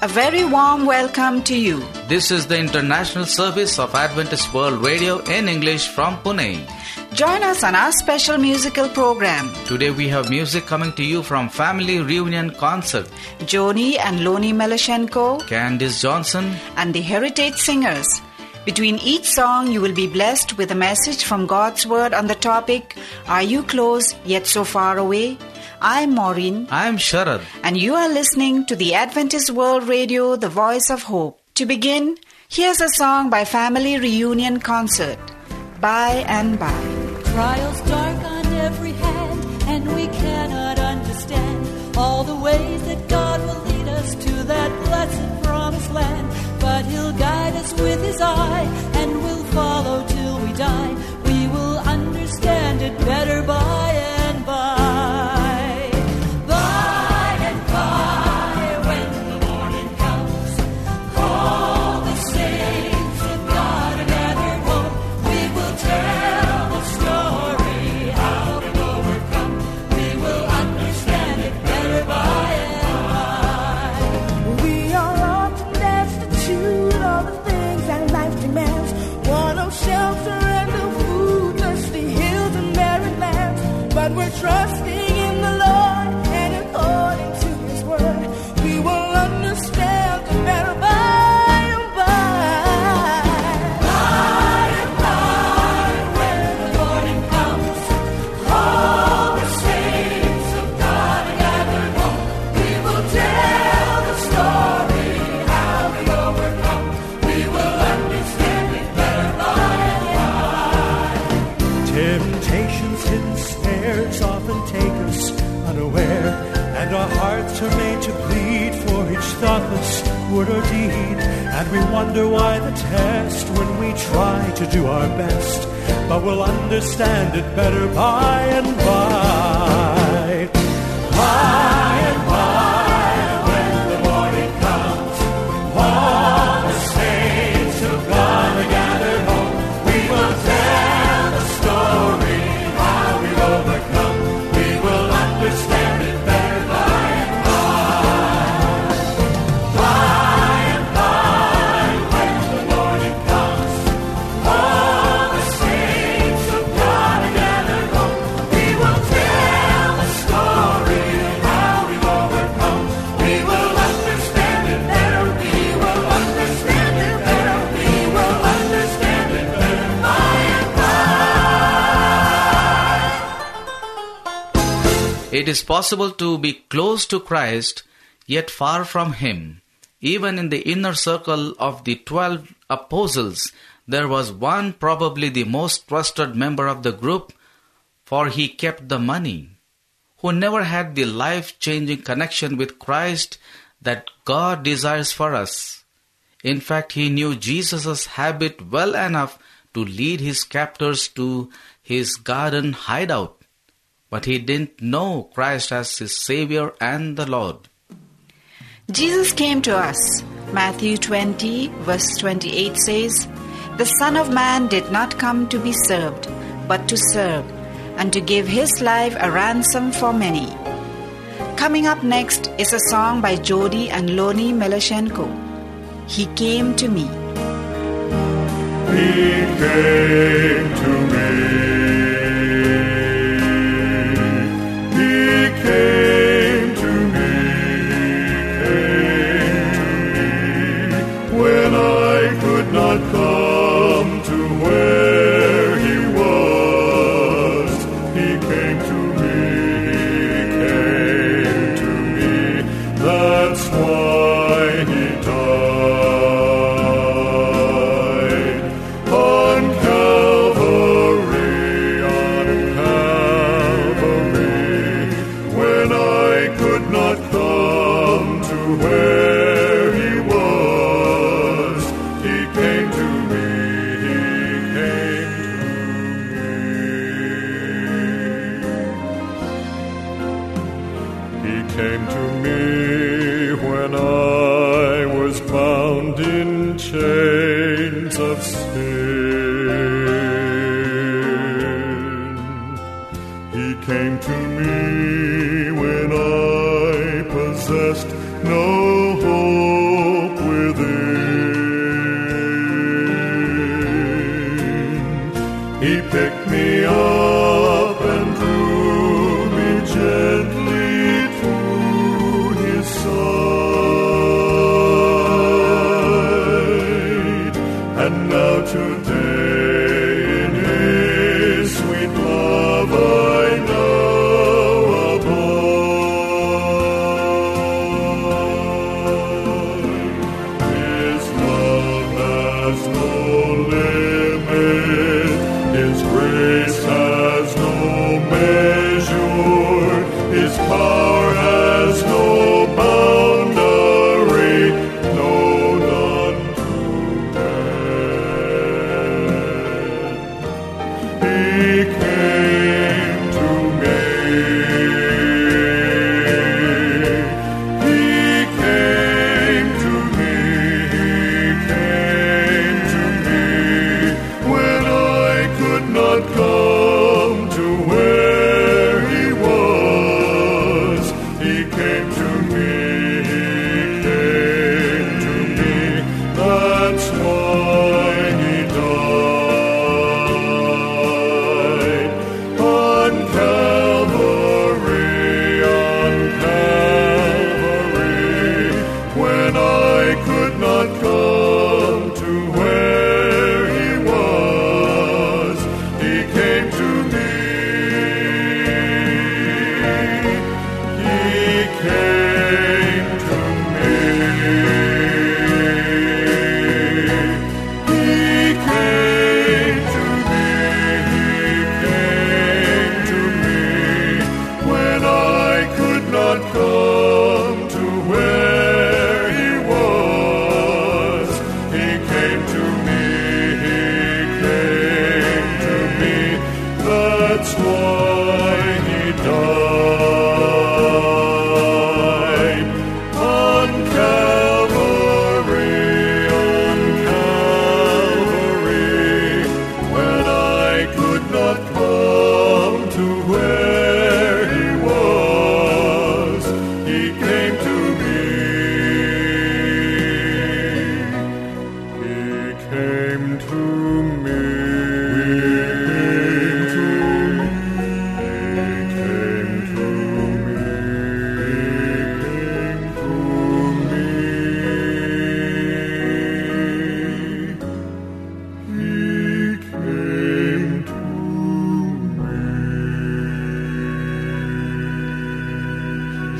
A very warm welcome to you. This is the international service of Adventist World Radio in English from Pune. Join us on our special musical program. Today we have music coming to you from Family Reunion Concert. Joni and Lonnie Melashenko Candice Johnson, and the Heritage Singers. Between each song, you will be blessed with a message from God's Word on the topic Are You Close Yet So Far Away? I'm Maureen, I am Sharad. and you are listening to the Adventist World Radio, the voice of hope. To begin, here's a song by Family Reunion Concert By and By. Trials dark on every hand, and we cannot understand all the ways that God will lead us to that blessed promised land. But He'll guide us with His eye, to do our best, but we'll understand it better by and by. By It is possible to be close to Christ yet far from Him. Even in the inner circle of the twelve apostles, there was one probably the most trusted member of the group, for he kept the money, who never had the life changing connection with Christ that God desires for us. In fact, he knew Jesus' habit well enough to lead his captors to his garden hideout but he didn't know Christ as his Savior and the Lord. Jesus came to us. Matthew 20, verse 28 says, The Son of Man did not come to be served, but to serve, and to give his life a ransom for many. Coming up next is a song by Jody and Lonnie Melashenko. He came to me. He came to me.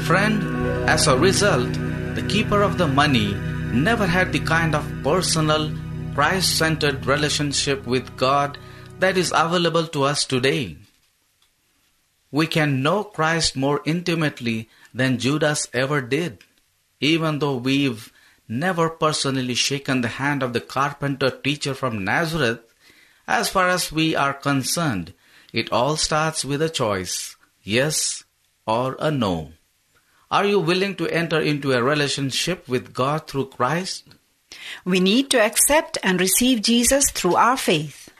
Friend, as a result, the keeper of the money never had the kind of personal, Christ centered relationship with God that is available to us today. We can know Christ more intimately than Judas ever did, even though we've never personally shaken the hand of the carpenter teacher from Nazareth. As far as we are concerned, it all starts with a choice yes or a no. Are you willing to enter into a relationship with God through Christ? We need to accept and receive Jesus through our faith.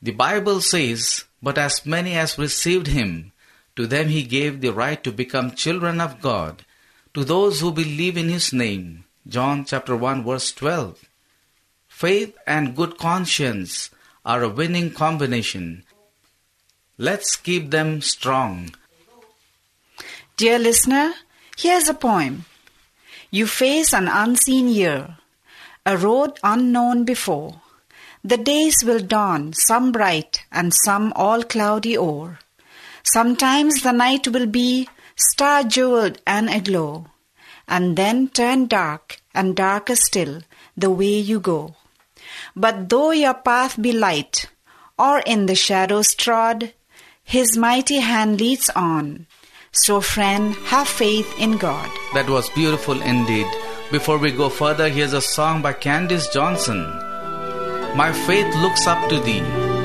The Bible says, But as many as received him, to them he gave the right to become children of God, to those who believe in his name. John chapter 1 verse 12. Faith and good conscience are a winning combination. Let's keep them strong. Dear listener, here's a poem. You face an unseen year, a road unknown before. The days will dawn, some bright and some all cloudy o'er. Sometimes the night will be star jeweled and aglow, and then turn dark and darker still the way you go. But though your path be light, or in the shadows trod, his mighty hand leads on. So, friend, have faith in God. That was beautiful indeed. Before we go further, here's a song by Candice Johnson. My faith looks up to thee.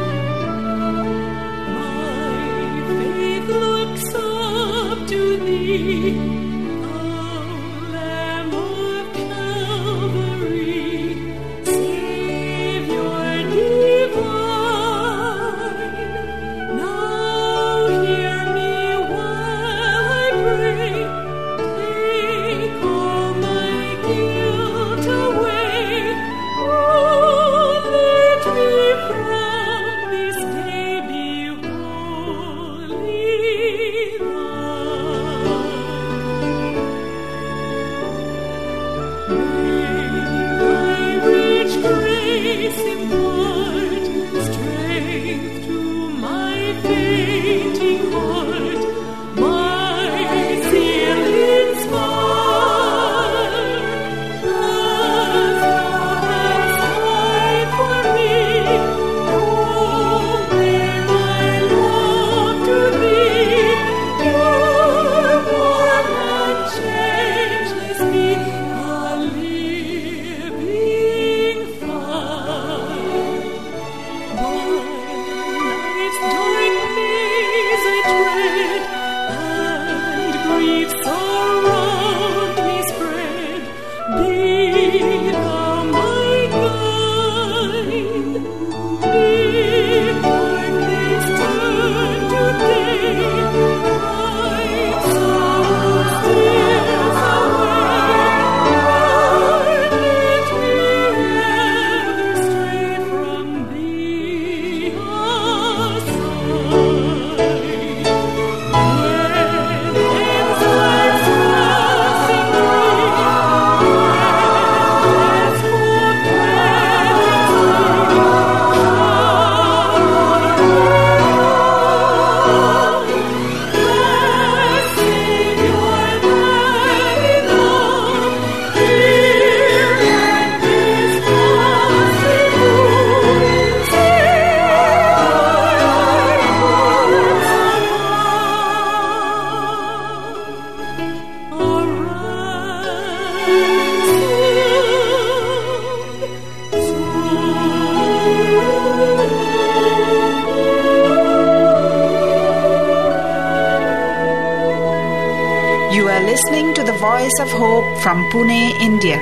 From Pune, India.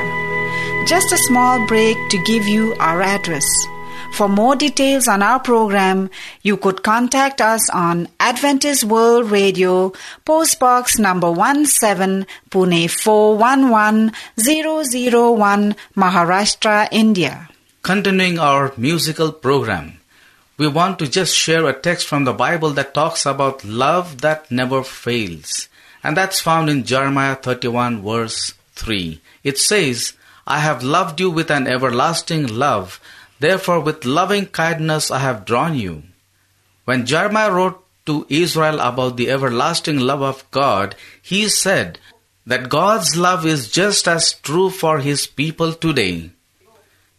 Just a small break to give you our address. For more details on our program, you could contact us on Adventist World Radio, Post Box number 17, Pune 411001, Maharashtra, India. Continuing our musical program, we want to just share a text from the Bible that talks about love that never fails. And that's found in Jeremiah 31, verse 3. It says, I have loved you with an everlasting love, therefore with loving kindness I have drawn you. When Jeremiah wrote to Israel about the everlasting love of God, he said that God's love is just as true for his people today.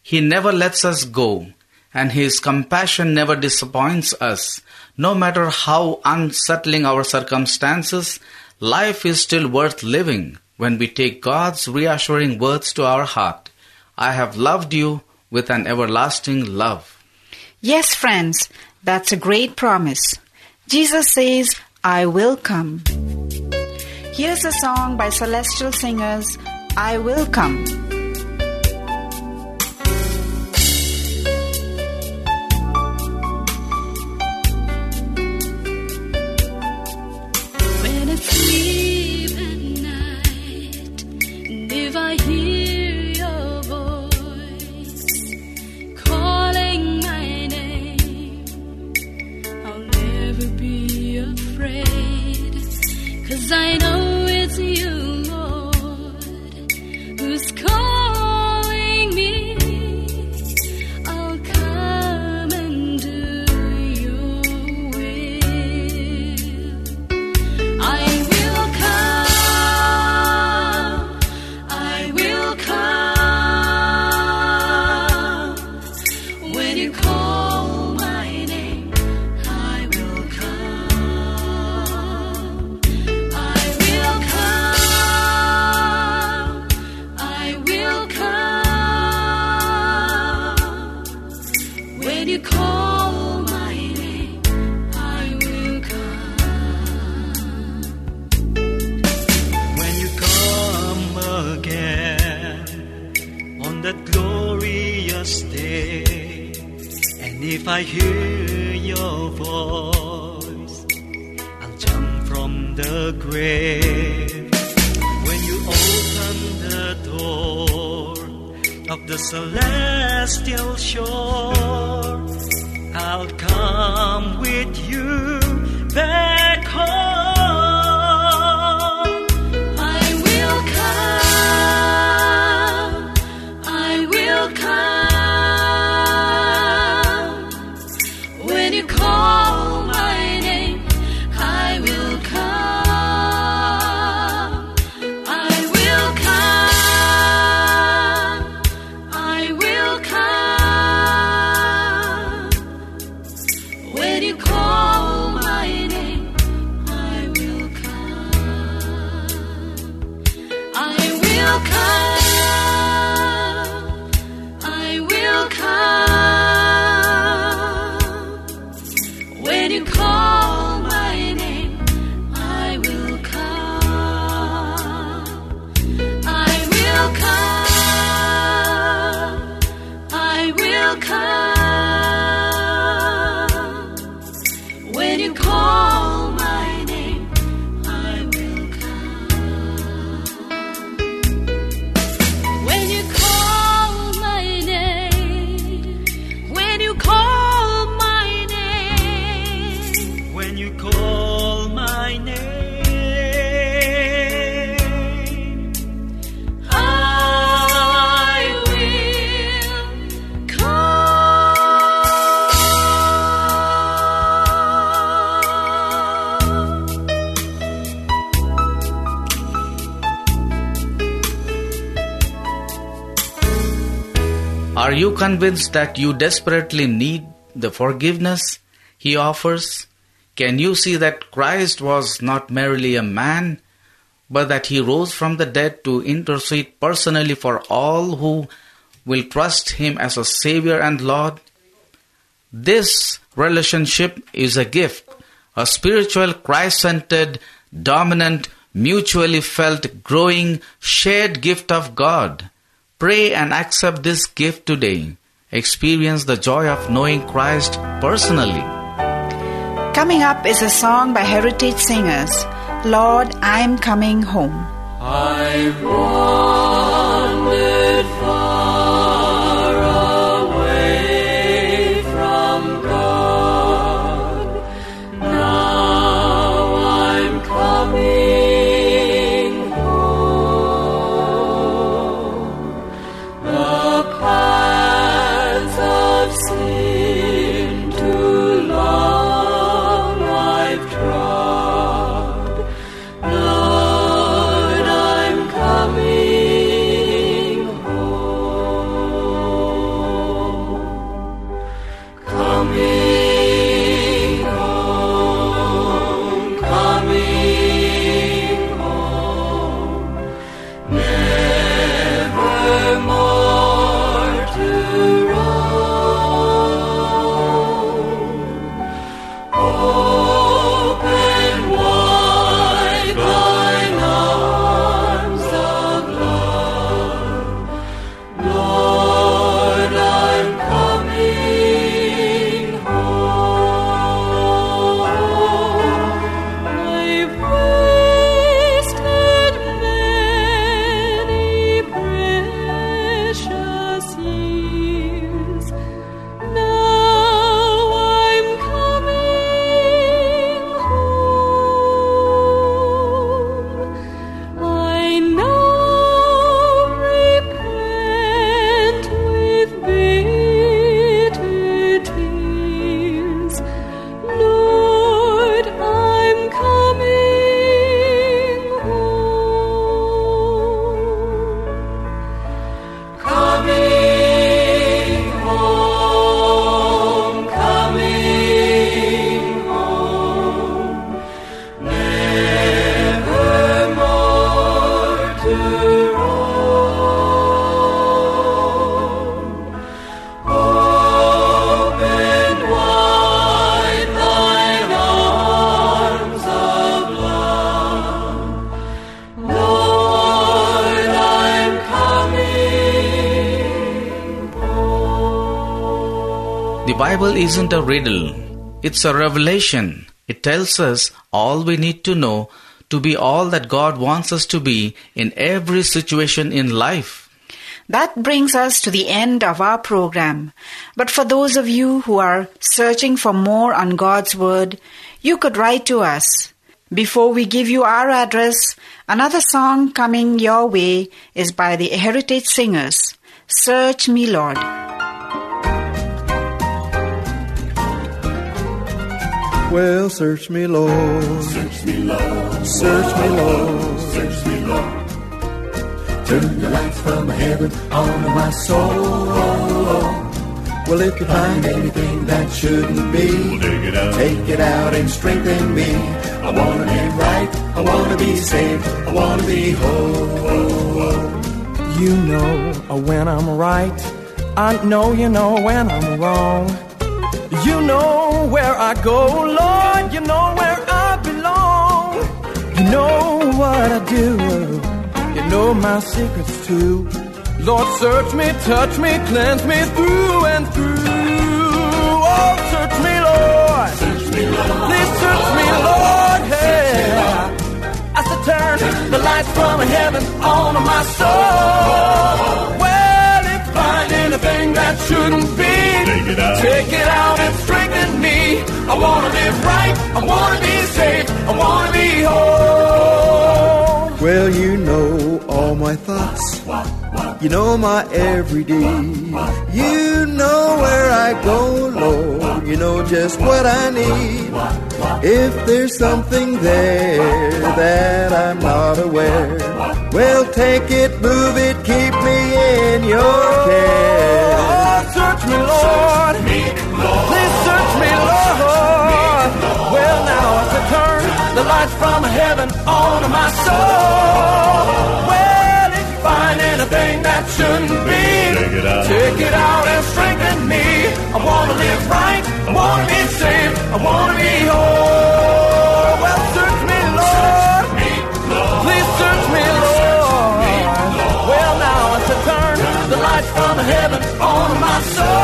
He never lets us go, and His compassion never disappoints us. No matter how unsettling our circumstances, life is still worth living when we take God's reassuring words to our heart. I have loved you with an everlasting love. Yes, friends, that's a great promise. Jesus says, I will come. Here's a song by Celestial Singers, I Will Come. I'll come with you. Back convinced that you desperately need the forgiveness he offers? Can you see that Christ was not merely a man, but that he rose from the dead to intercede personally for all who will trust him as a Savior and Lord? This relationship is a gift, a spiritual, Christ centered, dominant, mutually felt, growing, shared gift of God. Pray and accept this gift today. Experience the joy of knowing Christ personally. Coming up is a song by Heritage Singers, Lord, I'm Coming Home. The Bible isn't a riddle, it's a revelation. It tells us all we need to know to be all that God wants us to be in every situation in life. That brings us to the end of our program. But for those of you who are searching for more on God's Word, you could write to us. Before we give you our address, another song coming your way is by the Heritage Singers. Search me, Lord. Well, search me, Lord. Search me, Lord. Search me, Lord. Search me, Lord. Turn the lights from heaven on my soul. Well, if you find anything that shouldn't be, take it out. Take it out and strengthen me. I wanna be right. I wanna be saved. I wanna be whole. You know when I'm right. I know you know when I'm wrong. You know where I go, Lord. You know where I belong. You know what I do. You know my secrets too. Lord, search me, touch me, cleanse me through and through. Oh, search me, Lord. Search me, Lord. Please search me, Lord. Hey. I said, turn the lights from heaven on my soul. Well, if I find anything that shouldn't be. Take it out. Take it out and strengthen me. I wanna live right. I wanna be safe. I wanna be whole. Well, you know all my thoughts. You know my every deed. You know where I go, Lord. You know just what I need. If there's something there that I'm not aware, well, take it, move it, keep me in your care. Me, Lord. Please search me, Lord. Well, now I turn the lights from heaven on my soul. Well, if you find anything that shouldn't be, Take it out. Take it out and strengthen me. I wanna live right. I wanna be safe. I wanna be whole. Well, search me, Lord. Please search me, Lord. Well, now I turn the lights from heaven on my soul.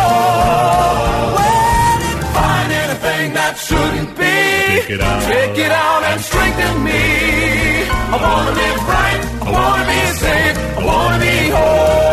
Take it out. Take it out and strengthen me. I wanna live right. I wanna be safe. I wanna be whole.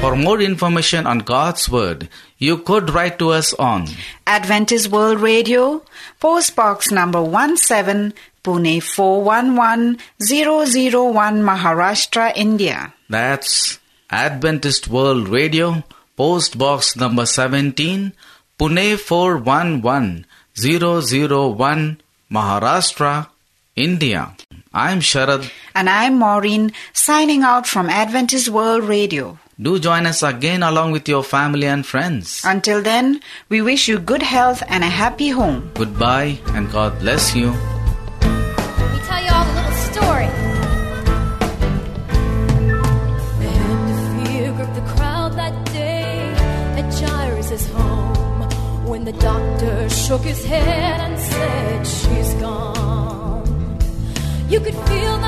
For more information on God's Word, you could write to us on Adventist World Radio, Post Box number 17, Pune 411001, Maharashtra, India. that's Adventist World Radio, Post Box number 17, Pune 411001, Maharashtra, India. I'm Sharad. And I'm Maureen, signing out from Adventist World Radio. Do join us again along with your family and friends. Until then, we wish you good health and a happy home. Goodbye and God bless you. Shook his head and said, She's gone. You could feel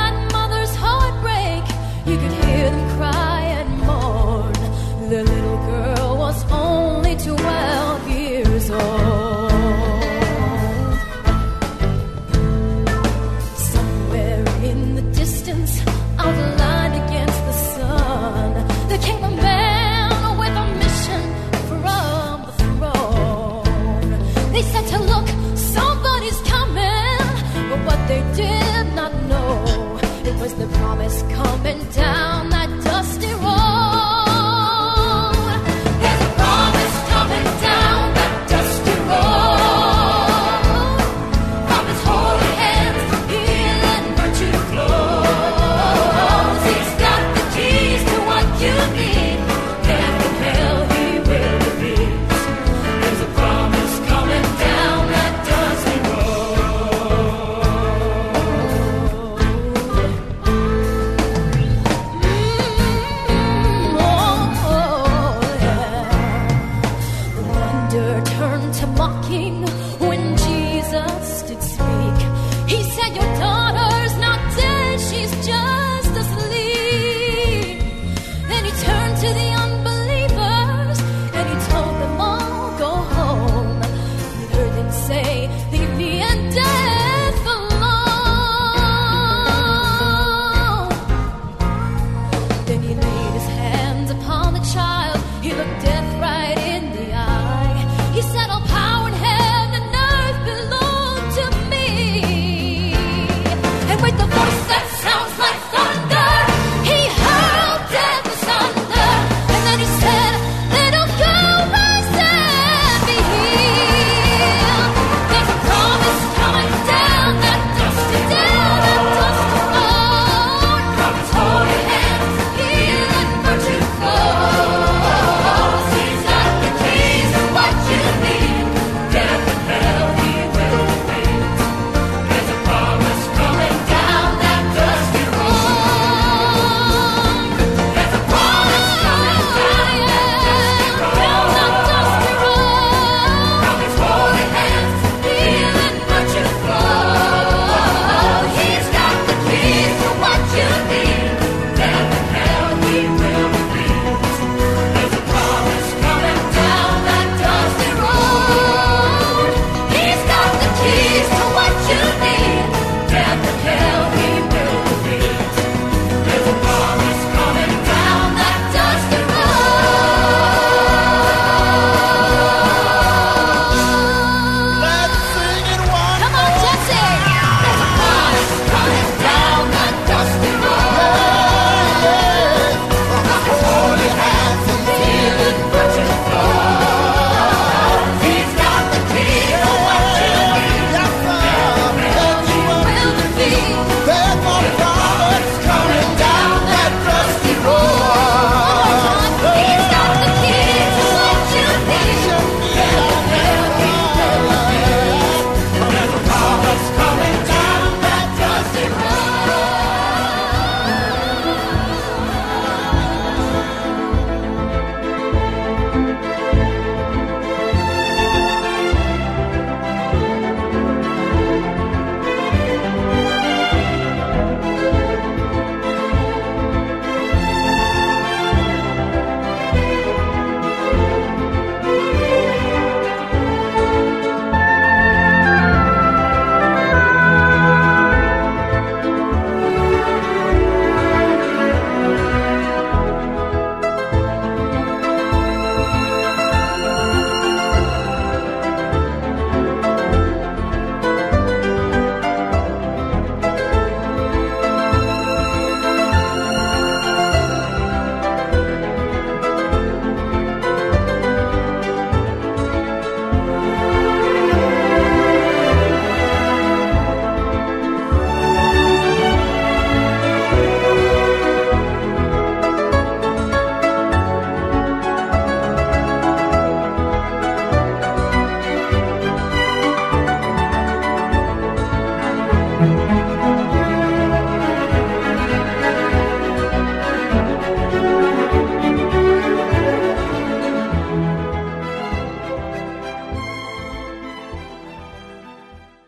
did not know it was the promise coming down.